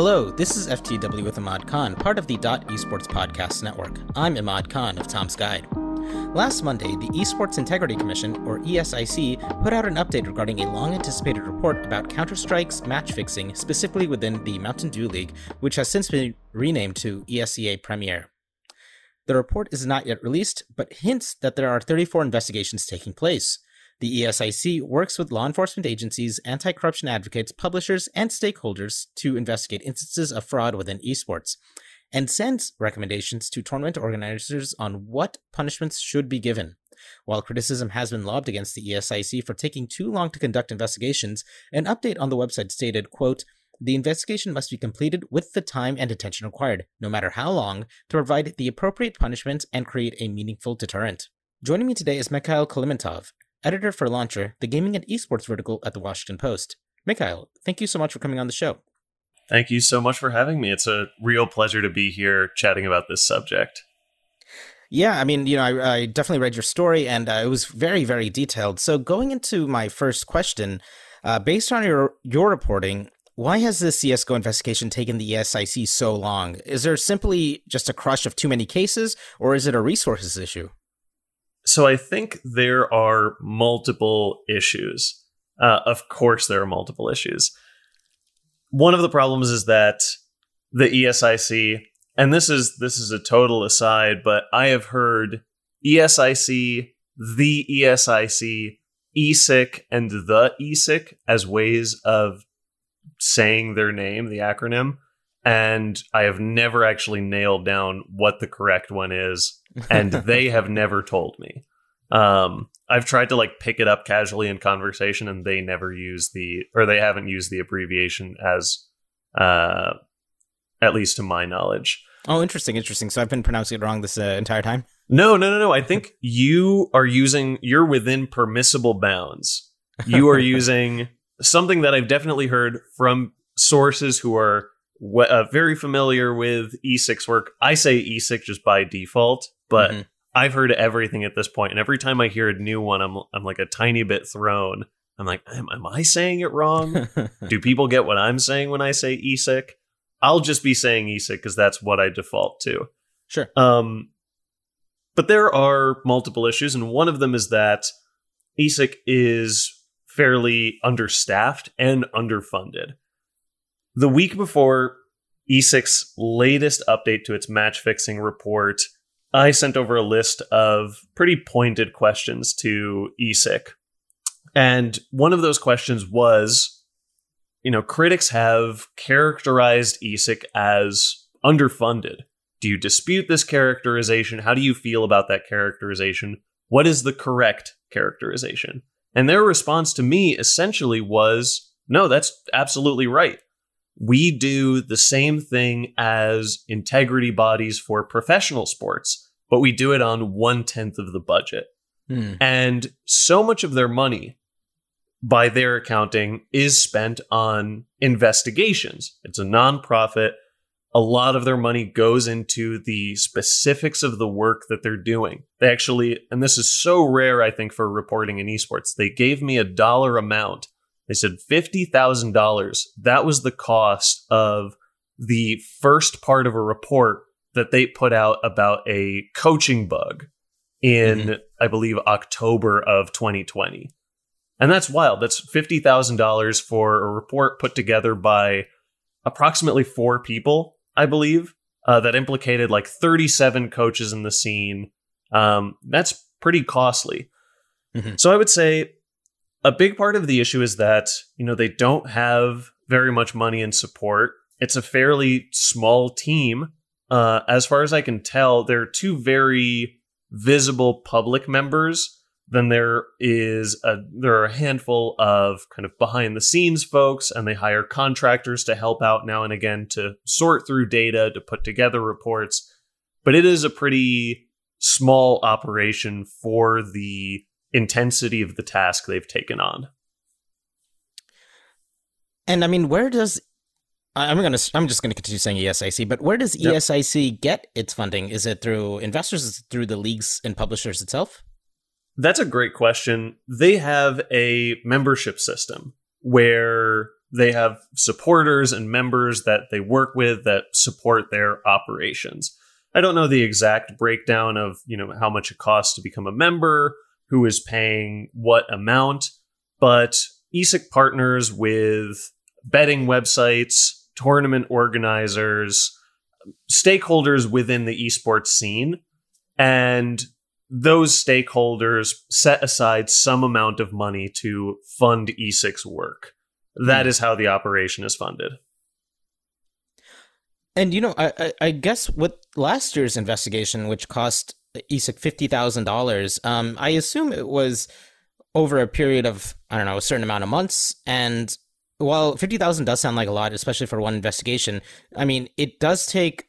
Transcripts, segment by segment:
Hello, this is FTW with Ahmad Khan, part of the Dot Esports Podcast Network. I'm Ahmad Khan of Tom's Guide. Last Monday, the Esports Integrity Commission, or ESIC, put out an update regarding a long anticipated report about Counter Strike's match fixing, specifically within the Mountain Dew League, which has since been renamed to ESEA Premier. The report is not yet released, but hints that there are 34 investigations taking place. The ESIC works with law enforcement agencies, anti corruption advocates, publishers, and stakeholders to investigate instances of fraud within esports and sends recommendations to tournament organizers on what punishments should be given. While criticism has been lobbed against the ESIC for taking too long to conduct investigations, an update on the website stated, quote, the investigation must be completed with the time and attention required, no matter how long, to provide the appropriate punishment and create a meaningful deterrent. Joining me today is Mikhail Klimentov, editor for Launcher, the gaming and esports vertical at the Washington Post. Mikhail, thank you so much for coming on the show. Thank you so much for having me. It's a real pleasure to be here chatting about this subject. Yeah, I mean, you know, I, I definitely read your story and uh, it was very, very detailed. So, going into my first question, uh, based on your your reporting, why has the CS:GO investigation taken the ESIC so long? Is there simply just a crush of too many cases, or is it a resources issue? So, I think there are multiple issues. Uh, of course, there are multiple issues one of the problems is that the ESIC, and this is this is a total aside, but I have heard ESIC, the ESIC, ESIC, and the ESIC as ways of saying their name, the acronym, and I have never actually nailed down what the correct one is, and they have never told me. Um, I've tried to like pick it up casually in conversation, and they never use the or they haven't used the abbreviation as, uh, at least to my knowledge. Oh, interesting, interesting. So I've been pronouncing it wrong this uh, entire time. No, no, no, no. I think you are using you're within permissible bounds. You are using something that I've definitely heard from sources who are uh, very familiar with E6 work. I say E6 just by default, but. Mm-hmm I've heard everything at this point, and every time I hear a new one, I'm I'm like a tiny bit thrown. I'm like, am, am I saying it wrong? Do people get what I'm saying when I say ESIC? I'll just be saying ESIC because that's what I default to. Sure. Um, but there are multiple issues, and one of them is that ESIC is fairly understaffed and underfunded. The week before ESIC's latest update to its match fixing report, I sent over a list of pretty pointed questions to ESIC. And one of those questions was you know, critics have characterized ESIC as underfunded. Do you dispute this characterization? How do you feel about that characterization? What is the correct characterization? And their response to me essentially was no, that's absolutely right. We do the same thing as integrity bodies for professional sports but we do it on one tenth of the budget. Hmm. And so much of their money, by their accounting, is spent on investigations. It's a nonprofit. A lot of their money goes into the specifics of the work that they're doing. They actually, and this is so rare, I think, for reporting in esports, they gave me a dollar amount. They said $50,000. That was the cost of the first part of a report that they put out about a coaching bug in, mm-hmm. I believe, October of 2020. And that's wild. That's $50,000 for a report put together by approximately four people, I believe, uh, that implicated like 37 coaches in the scene. Um, that's pretty costly. Mm-hmm. So I would say a big part of the issue is that, you know, they don't have very much money and support. It's a fairly small team uh, as far as I can tell, there are two very visible public members. Then there is a there are a handful of kind of behind the scenes folks, and they hire contractors to help out now and again to sort through data to put together reports. But it is a pretty small operation for the intensity of the task they've taken on. And I mean, where does I'm gonna. I'm just gonna continue saying ESIC, but where does yep. ESIC get its funding? Is it through investors? Is it through the leagues and publishers itself? That's a great question. They have a membership system where they have supporters and members that they work with that support their operations. I don't know the exact breakdown of, you know, how much it costs to become a member, who is paying what amount, but ESIC partners with betting websites, tournament organizers, stakeholders within the esports scene, and those stakeholders set aside some amount of money to fund ESIC's work. That Hmm. is how the operation is funded. And you know, I, I, I guess with last year's investigation, which cost ESIC fifty thousand dollars, um, I assume it was over a period of I don't know a certain amount of months. And while fifty thousand does sound like a lot, especially for one investigation, I mean, it does take.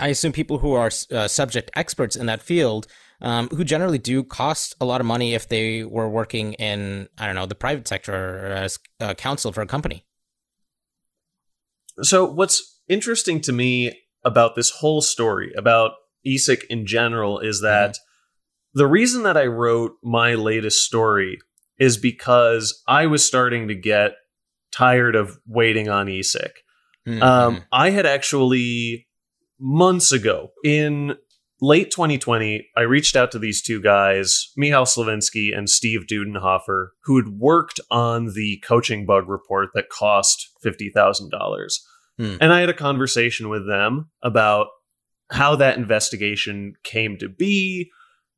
I assume people who are uh, subject experts in that field, um, who generally do cost a lot of money if they were working in I don't know the private sector or as uh, counsel for a company. So, what's interesting to me about this whole story, about ESIC in general, is that the reason that I wrote my latest story is because I was starting to get tired of waiting on ESIC. Mhm. Um, I had actually months ago in late 2020, I reached out to these two guys, Michal Slowinski and Steve Dudenhoeffer, who had worked on the coaching bug report that cost $50,000. Hmm. And I had a conversation with them about how that investigation came to be,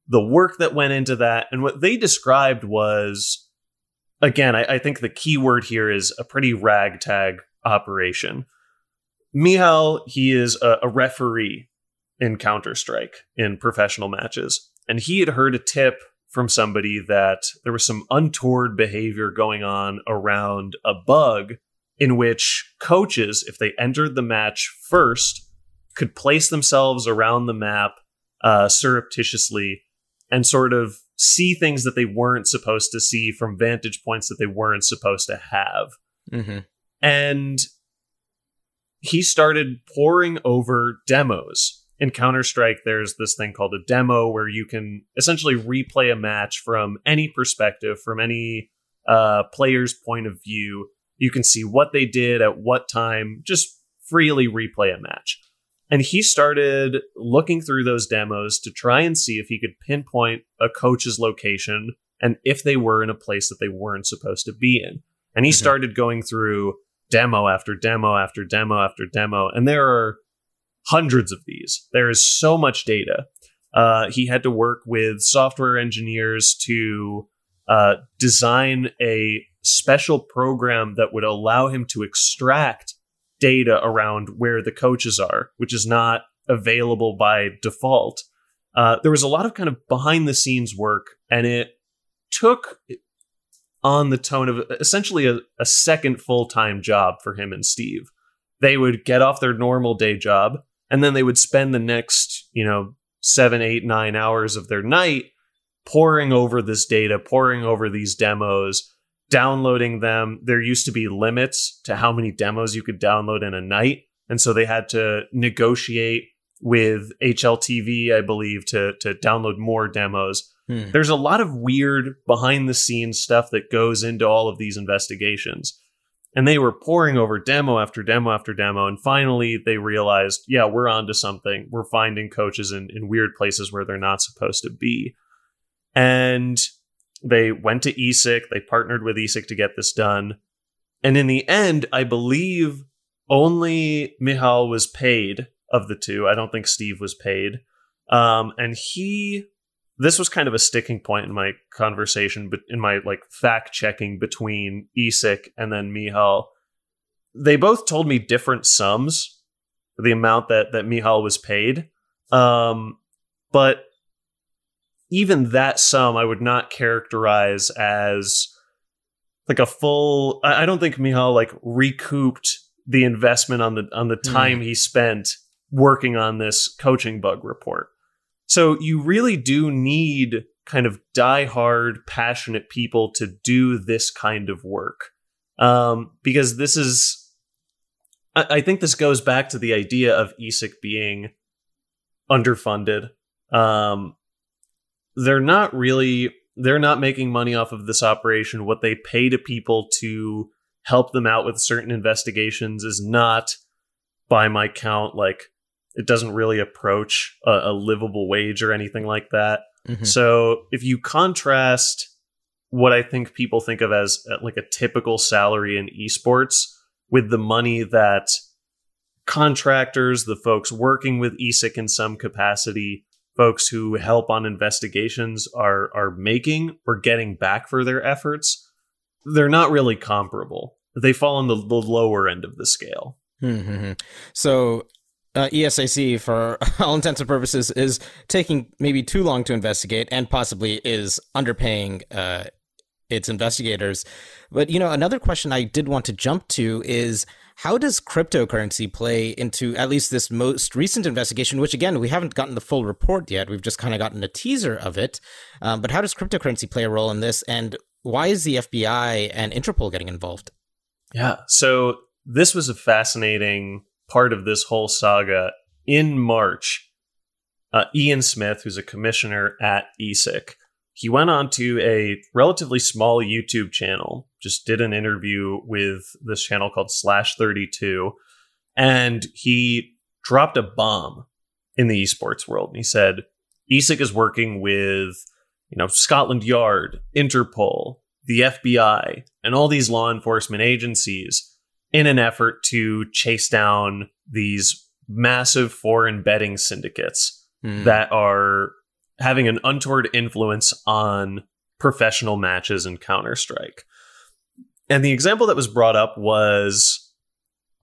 the work that went into that. And what they described was, again, I, I think the key word here is a pretty ragtag operation. Mihal, he is a, a referee in Counter Strike in professional matches. And he had heard a tip from somebody that there was some untoward behavior going on around a bug in which coaches, if they entered the match first, could place themselves around the map uh, surreptitiously and sort of see things that they weren't supposed to see from vantage points that they weren't supposed to have. Mhm. And he started pouring over demos. In Counter Strike, there's this thing called a demo where you can essentially replay a match from any perspective, from any uh, player's point of view. You can see what they did at what time, just freely replay a match. And he started looking through those demos to try and see if he could pinpoint a coach's location and if they were in a place that they weren't supposed to be in. And he Mhm. started going through demo after demo after demo after demo. And there are hundreds of these. There is so much data. Uh, he had to work with software engineers to uh, design a special program that would allow him to extract data around where the coaches are, which is not available by default. Uh, there was a lot of kind of behind the scenes work, and it took on the tone of essentially a, a second full time job for him and Steve. They would get off their normal day job, and then they would spend the next, you know, seven, eight, nine hours of their night poring over this data, poring over these demos, downloading them. There used to be limits to how many demos you could download in a night. And so they had to negotiate with HLTV, I believe, to, to download more demos. Hmm. There's a lot of weird behind the scenes stuff that goes into all of these investigations. And they were pouring over demo after demo after demo. And finally, they realized, yeah, we're onto something. We're finding coaches in, in weird places where they're not supposed to be. And they went to ESIC. They partnered with ESIC to get this done. And in the end, I believe only Mihal was paid of the two. I don't think Steve was paid. Um, and he, this was kind of a sticking point in my conversation, but in my like fact checking between ESIC and then Mihal. They both told me different sums the amount that that Mihal was paid. Um, but even that sum I would not characterize as like a full I don't think Mihal like recouped the investment on the on the time he spent working on this coaching bug report. So you really do need kind of die-hard, passionate people to do this kind of work. Um, because this is I, I think this goes back to the idea of ESIC being underfunded. Um, they're not really they're not making money off of this operation. What they pay to people to help them out with certain investigations is not, by my count, like it doesn't really approach a, a livable wage or anything like that. Mm-hmm. So if you contrast what I think people think of as uh, like a typical salary in esports with the money that contractors, the folks working with ESIC in some capacity, folks who help on investigations are are making or getting back for their efforts, they're not really comparable. They fall on the, the lower end of the scale. Mm-hmm. So uh, ESIC, for all intents and purposes, is taking maybe too long to investigate and possibly is underpaying uh, its investigators. But, you know, another question I did want to jump to is how does cryptocurrency play into at least this most recent investigation, which again, we haven't gotten the full report yet. We've just kind of gotten a teaser of it. Um, but how does cryptocurrency play a role in this? And why is the FBI and Interpol getting involved? Yeah. So this was a fascinating part of this whole saga. In March, uh, Ian Smith, who's a commissioner at ESIC, he went on to a relatively small YouTube channel, just did an interview with this channel called Slash 32, and he dropped a bomb in the esports world. And he said, ESIC is working with, you know, Scotland Yard, Interpol, the FBI, and all these law enforcement agencies in an effort to chase down these massive foreign betting syndicates mm. that are having an untoward influence on professional matches in Counter Strike. And the example that was brought up was,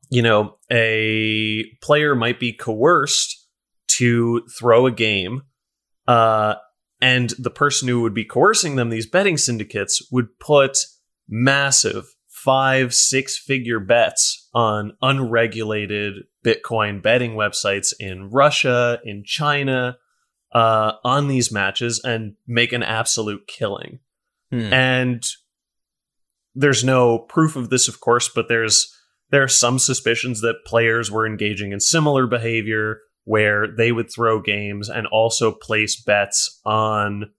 you know, a player might be coerced to throw a game, uh, and the person who would be coercing them, these betting syndicates, would put massive five, six figure bets on unregulated Bitcoin betting websites in Russia, in China, uh, on these matches and make an absolute killing. Hmm. And there's no proof of this, of course, but there's there are some suspicions that players were engaging in similar behavior where they would throw games and also place bets on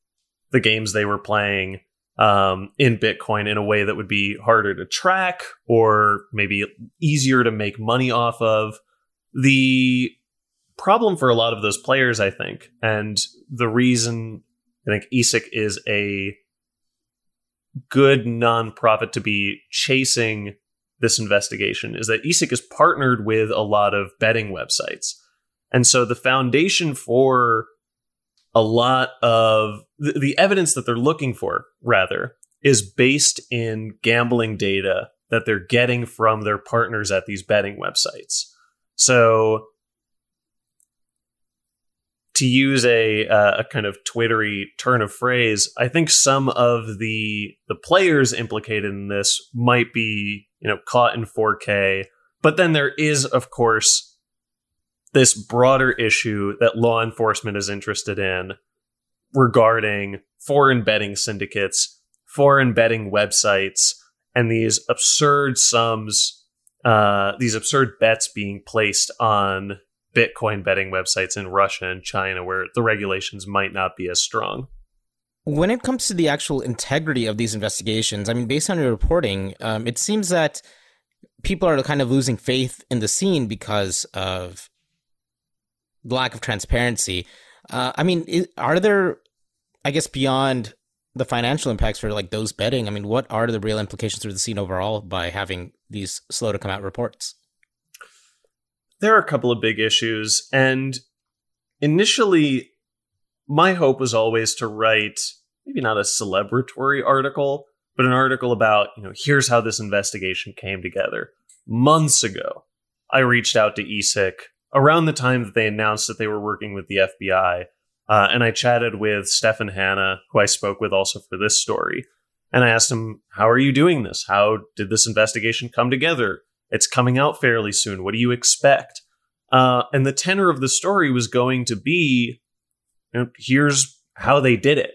the games they were playing um, in Bitcoin in a way that would be harder to track or maybe easier to make money off of. The problem for a lot of those players, I think, and the reason I think ESIC is a good nonprofit to be chasing this investigation is that ESIC is partnered with a lot of betting websites. And so the foundation for a lot of the, the evidence that they're looking for, rather, is based in gambling data that they're getting from their partners at these betting websites. So to use a uh, a kind of twittery turn of phrase, I think some of the the players implicated in this might be you know caught in 4K, but then there is of course this broader issue that law enforcement is interested in regarding foreign betting syndicates, foreign betting websites, and these absurd sums, uh, these absurd bets being placed on Bitcoin betting websites in Russia and China where the regulations might not be as strong. When it comes to the actual integrity of these investigations, I mean, based on your reporting, um, it seems that people are kind of losing faith in the scene because of lack of transparency. Uh, I mean, are there, I guess, beyond the financial impacts for like those betting? I mean, what are the real implications for the scene overall by having these slow to come out reports? There are a couple of big issues. And initially, my hope was always to write maybe not a celebratory article, but an article about, you know, here's how this investigation came together. Months ago, I reached out to ESIC around the time that they announced that they were working with the FBI. Uh, and I chatted with Stefan Hanna, who I spoke with also for this story. And I asked him, How are you doing this? How did this investigation come together? It's coming out fairly soon. What do you expect? Uh, and the tenor of the story was going to be you know, here's how they did it.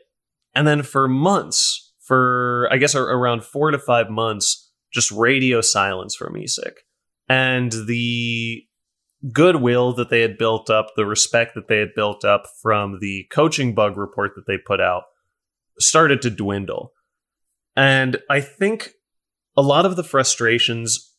And then for months, for I guess around four to five months, just radio silence from ESIC. And the goodwill that they had built up, the respect that they had built up from the coaching bug report that they put out started to dwindle. And I think a lot of the frustrations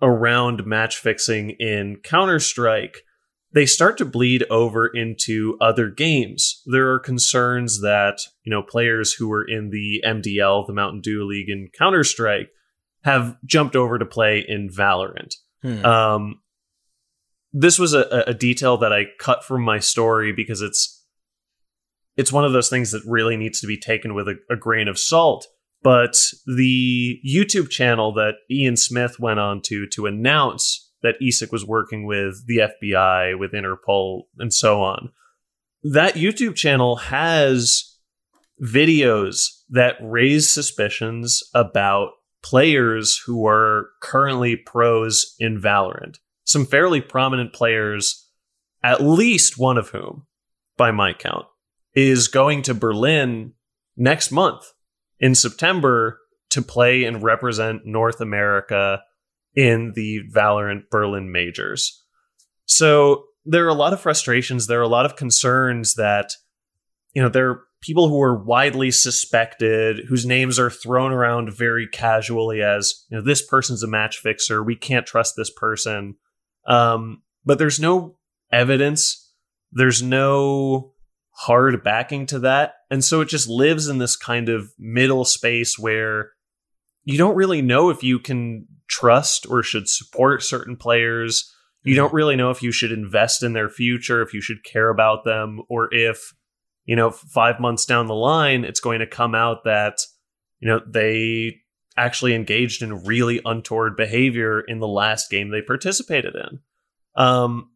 around match fixing in Counter Strike they start to bleed over into other games. There are concerns that, you know, players who were in the MDL, the Mountain Dew League in Counter Strike, have jumped over to play in Valorant. Hmm. Um, this was a, a detail that I cut from my story because it's it's one of those things that really needs to be taken with a, a grain of salt. But the YouTube channel that Ian Smith went on to to announce that ESIC was working with the FBI, with Interpol, and so on. That YouTube channel has videos that raise suspicions about players who are currently pros in Valorant. Some fairly prominent players, at least one of whom, by my count, is going to Berlin next month in September to play and represent North America in the Valorant Berlin majors. So there are a lot of frustrations. There are a lot of concerns that, you know, there are people who are widely suspected, whose names are thrown around very casually as, you know, this person's a match fixer. We can't trust this person. Um, but there's no evidence. There's no hard backing to that. And so it just lives in this kind of middle space where you don't really know if you can trust or should support certain players. You don't really know if you should invest in their future, if you should care about them, or if, you know, five months down the line, it's going to come out that, you know, they actually engaged in really untoward behavior in the last game they participated in. Um,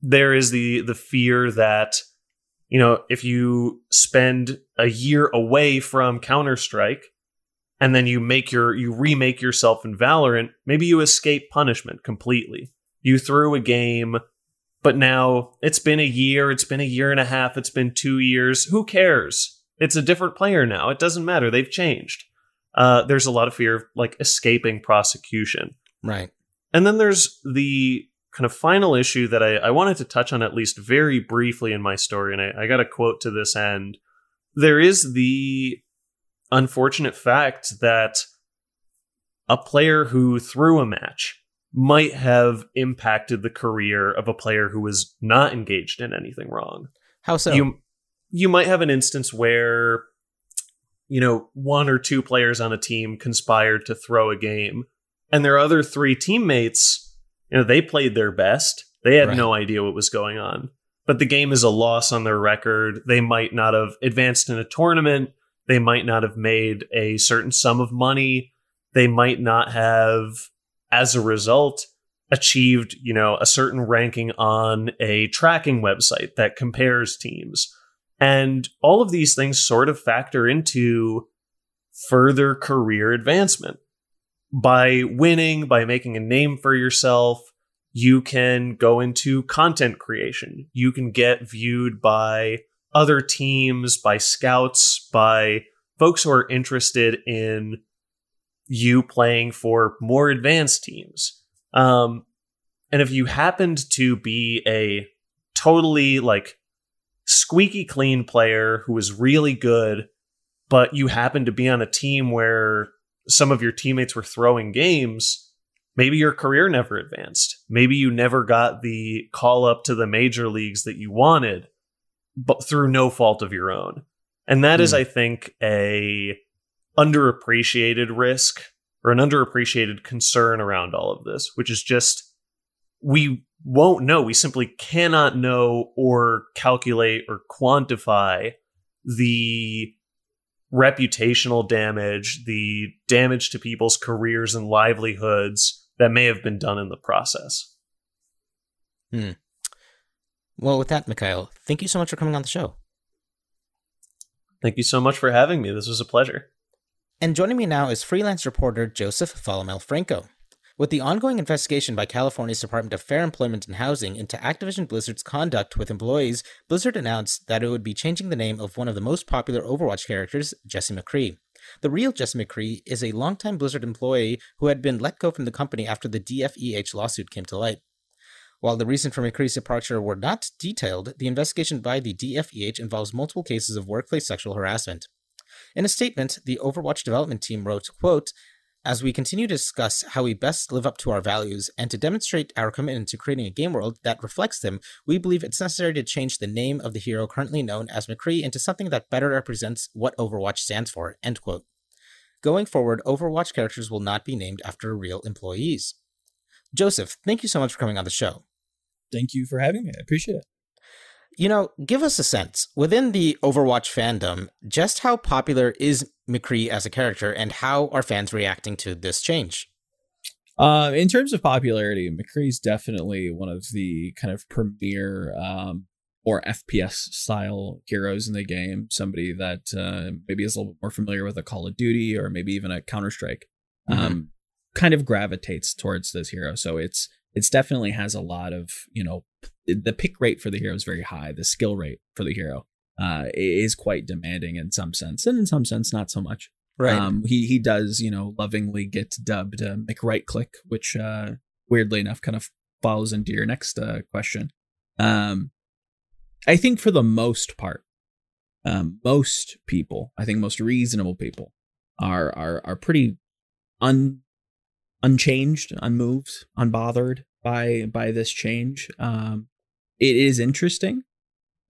there is the the fear that, you know, if you spend a year away from Counter Strike, and then you make your you remake yourself in Valorant, maybe you escape punishment completely. You threw a game, but now it's been a year, it's been a year and a half, it's been 2 years. Who cares? It's a different player now. It doesn't matter. They've changed. Uh, there's a lot of fear of like escaping prosecution. Right. And then there's the kind of final issue that I, I wanted to touch on at least very briefly in my story, and I, I got a quote to this end. There is the unfortunate fact that a player who threw a match might have impacted the career of a player who was not engaged in anything wrong. How so? You you might have an instance where you know one or two players on a team conspired to throw a game and their other three teammates, you know, they played their best. They had right. no idea what was going on. But the game is a loss on their record. They might not have advanced in a tournament they might not have made a certain sum of money. They might not have, as a result, achieved, you know, a certain ranking on a tracking website that compares teams. And all of these things sort of factor into further career advancement. By winning, by making a name for yourself, you can go into content creation. You can get viewed by other teams, by scouts, by folks who are interested in you playing for more advanced teams. Um, and if you happened to be a totally like squeaky clean player who was really good, but you happened to be on a team where some of your teammates were throwing games, maybe your career never advanced. Maybe you never got the call up to the major leagues that you wanted but through no fault of your own. And that mm. is, hmm. I think, a underappreciated risk or an underappreciated concern around all of this, which is just we won't know. We simply cannot know or calculate or quantify the reputational damage, the damage to people's careers and livelihoods that may have been done in the process. Hmm. Well, with that, Mikhail, thank you so much for coming on the show. Thank you so much for having me. This was a pleasure. And joining me now is freelance reporter Joseph Falomel Franco. With the ongoing investigation by California's Department of Fair Employment and Housing into Activision Blizzard's conduct with employees, Blizzard announced that it would be changing the name of one of the most popular Overwatch characters, Jesse McCree. The real Jesse McCree is a longtime Blizzard employee who had been let go from the company after the DFEH lawsuit came to light. While the reason for McCree's departure were not detailed, the investigation by the DFEH involves multiple cases of workplace sexual harassment. In a statement, the Overwatch development team wrote, quote, As we continue to discuss how we best live up to our values and to demonstrate our commitment to creating a game world that reflects them, we believe it's necessary to change the name of the hero currently known as McCree into something that better represents what Overwatch stands for. End quote. Going forward, Overwatch characters will not be named after real employees. Joseph, thank you so much for coming on the show. Thank you for having me. I appreciate it. You know, give us a sense within the Overwatch fandom, just how popular is McCree as a character and how are fans reacting to this change? Uh, in terms of popularity, McCree's definitely one of the kind of premier um, or FPS style heroes in the game. Somebody that uh, maybe is a little bit more familiar with a Call of Duty or maybe even a Counter Strike, mm-hmm. um, kind of gravitates towards this hero. So it's it's definitely has a lot of you know the pick rate for the hero is very high. The skill rate for the hero uh, is quite demanding in some sense, and in some sense not so much. Right. Um, he he does you know lovingly get dubbed uh, McRight Click, which uh, weirdly enough kind of follows into your next uh, question. Um, I think for the most part, um, most people, I think most reasonable people, are are are pretty un unchanged, unmoved, unbothered by by this change. Um, it is interesting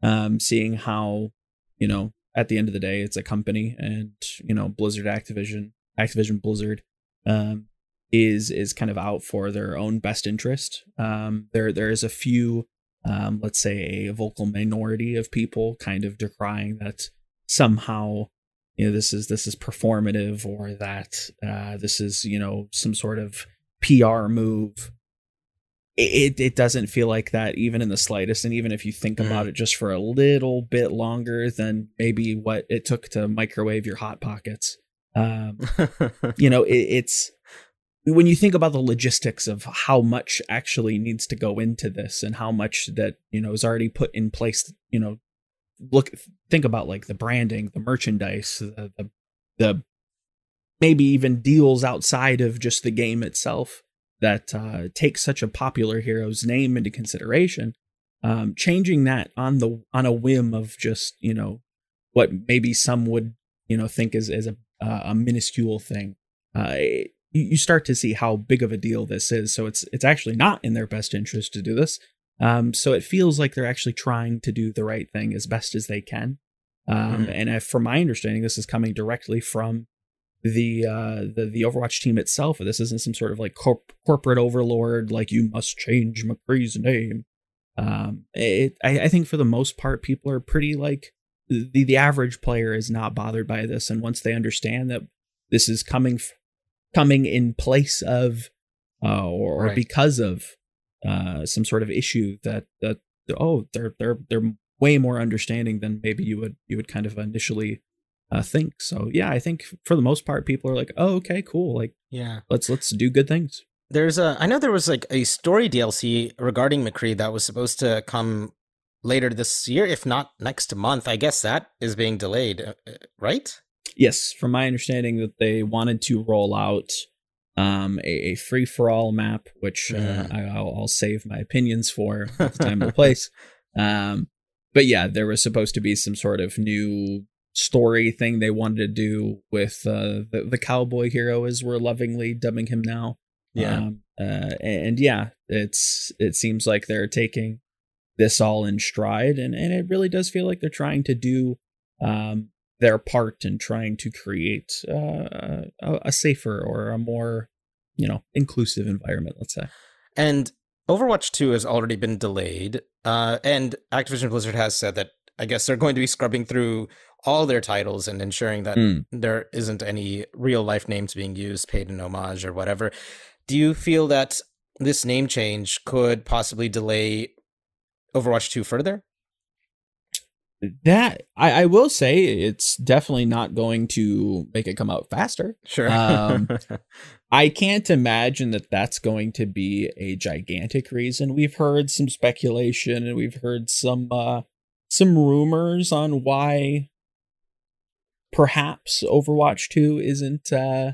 um, seeing how you know at the end of the day it's a company and you know Blizzard Activision Activision Blizzard um, is is kind of out for their own best interest. Um, there there is a few um, let's say a vocal minority of people kind of decrying that somehow you know this is this is performative or that uh, this is you know some sort of PR move. It it doesn't feel like that even in the slightest, and even if you think mm. about it just for a little bit longer than maybe what it took to microwave your hot pockets, um, you know, it, it's when you think about the logistics of how much actually needs to go into this and how much that you know is already put in place you know look think about like the branding the merchandise the the, the maybe even deals outside of just the game itself that uh, take such a popular hero's name into consideration um, changing that on the on a whim of just you know what maybe some would you know think is is a a minuscule thing uh, you start to see how big of a deal this is. So it's it's actually not in their best interest to do this. Um, so it feels like they're actually trying to do the right thing as best as they can. Um, mm. And if, from my understanding, this is coming directly from the uh, the the Overwatch team itself. This isn't some sort of like corp- corporate overlord, like you must change McCree's name. Um, it I, I think for the most part, people are pretty like the the average player is not bothered by this, and once they understand that this is coming coming in place of uh, or, right. because of uh, some sort of issue that that oh they're they're they're way more understanding than maybe you would you would kind of initially uh, think. So yeah, I think for the most part, people are like, oh okay, cool, like yeah, let's let's do good things. There's a I know there was like a story DLC regarding McCree that was supposed to come later this year, if not next month. I guess that is being delayed, uh, uh, right? Yes, from my understanding, that they wanted to roll out um, a, a free for all map, which uh, mm. I, will save my opinions for at the time and place. Um, but yeah, there was supposed to be some sort of new story thing they wanted to do with uh, the the cowboy hero, as we're lovingly dubbing him now. Yeah, um, uh, and yeah, it's it seems like they're taking this all in stride, and and it really does feel like they're trying to do um, their part in trying to create uh, a, a safer or a more you know inclusive environment let's say. And overwatch 2 has already been delayed uh, and activision blizzard has said that i guess they're going to be scrubbing through all their titles and ensuring that mm. there isn't any real life names being used paid in homage or whatever. Do you feel that this name change could possibly delay overwatch 2 further that I, I, will say it's definitely not going to make it come out faster. Sure. um, I can't imagine that that's going to be a gigantic reason. We've heard some speculation and we've heard some uh, some rumors on why perhaps Overwatch 2 isn't uh,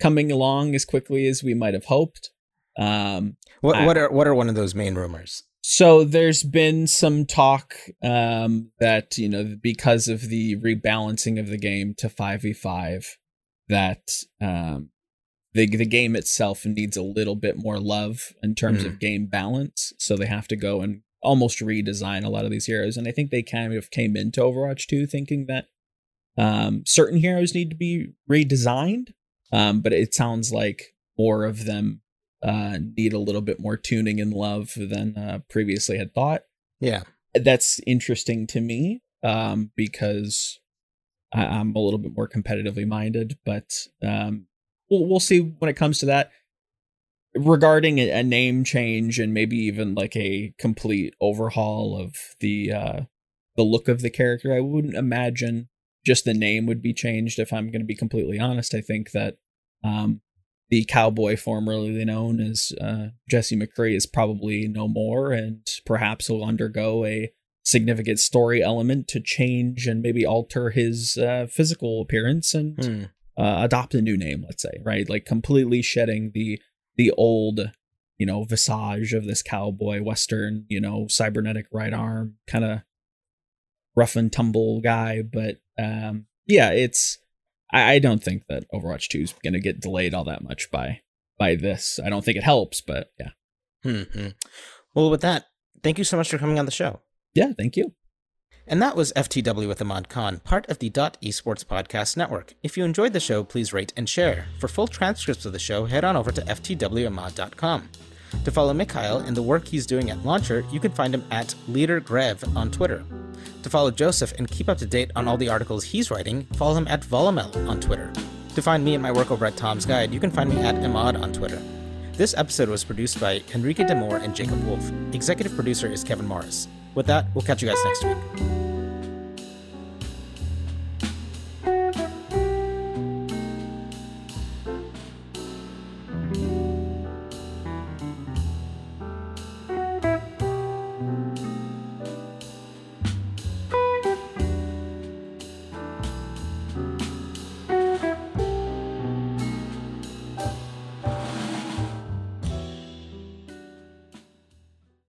coming along as quickly as we might have hoped. Um, what what are what are one of those main rumors? So there's been some talk um, that you know because of the rebalancing of the game to five v five, that um, the the game itself needs a little bit more love in terms of game balance, so they have to go and almost redesign a lot of these heroes. And I think they kind of came into Overwatch 2 thinking that um, certain heroes need to be redesigned, um, but it sounds like more of them uh, need a little bit more tuning and love than uh, previously had thought. Yeah, that's interesting to me um, because I- I'm a little bit more competitively minded, but um, we'll we'll see when it comes to that. Regarding a, a name change and maybe even like a complete overhaul of the uh, the look of the character, I wouldn't imagine just the name would be changed. If I'm going to be completely honest, I think that um, the cowboy formerly known as uh, Jesse McCree is probably no more, and perhaps will undergo a significant story element to change and maybe alter his uh, physical appearance and Hmm. uh, adopt a new name. Let's say, right, like completely shedding the the old, you know, visage of this cowboy western, you know, cybernetic right arm kind of rough and tumble guy. But um, yeah, it's I, I don't think that Overwatch 2 is going to get delayed all that much by by this. I don't think it helps, but yeah, hmm Well, with that, thank you so much for coming on the show. yeah. Thank you. And that was FTW with Ahmad Khan, part of the Dot Esports Podcast Network. If you enjoyed the show, please rate and share. For full transcripts of the show, head on over to ftwamad.com. To follow Mikhail and the work he's doing at Launcher, you can find him at LeaderGrev on Twitter. To follow Joseph and keep up to date on all the articles he's writing, follow him at Volumel on Twitter. To find me and my work over at Tom's Guide, you can find me at Imad on Twitter. This episode was produced by Enrique Demore and Jacob Wolf. Executive producer is Kevin Morris. With that, we'll catch you guys next week.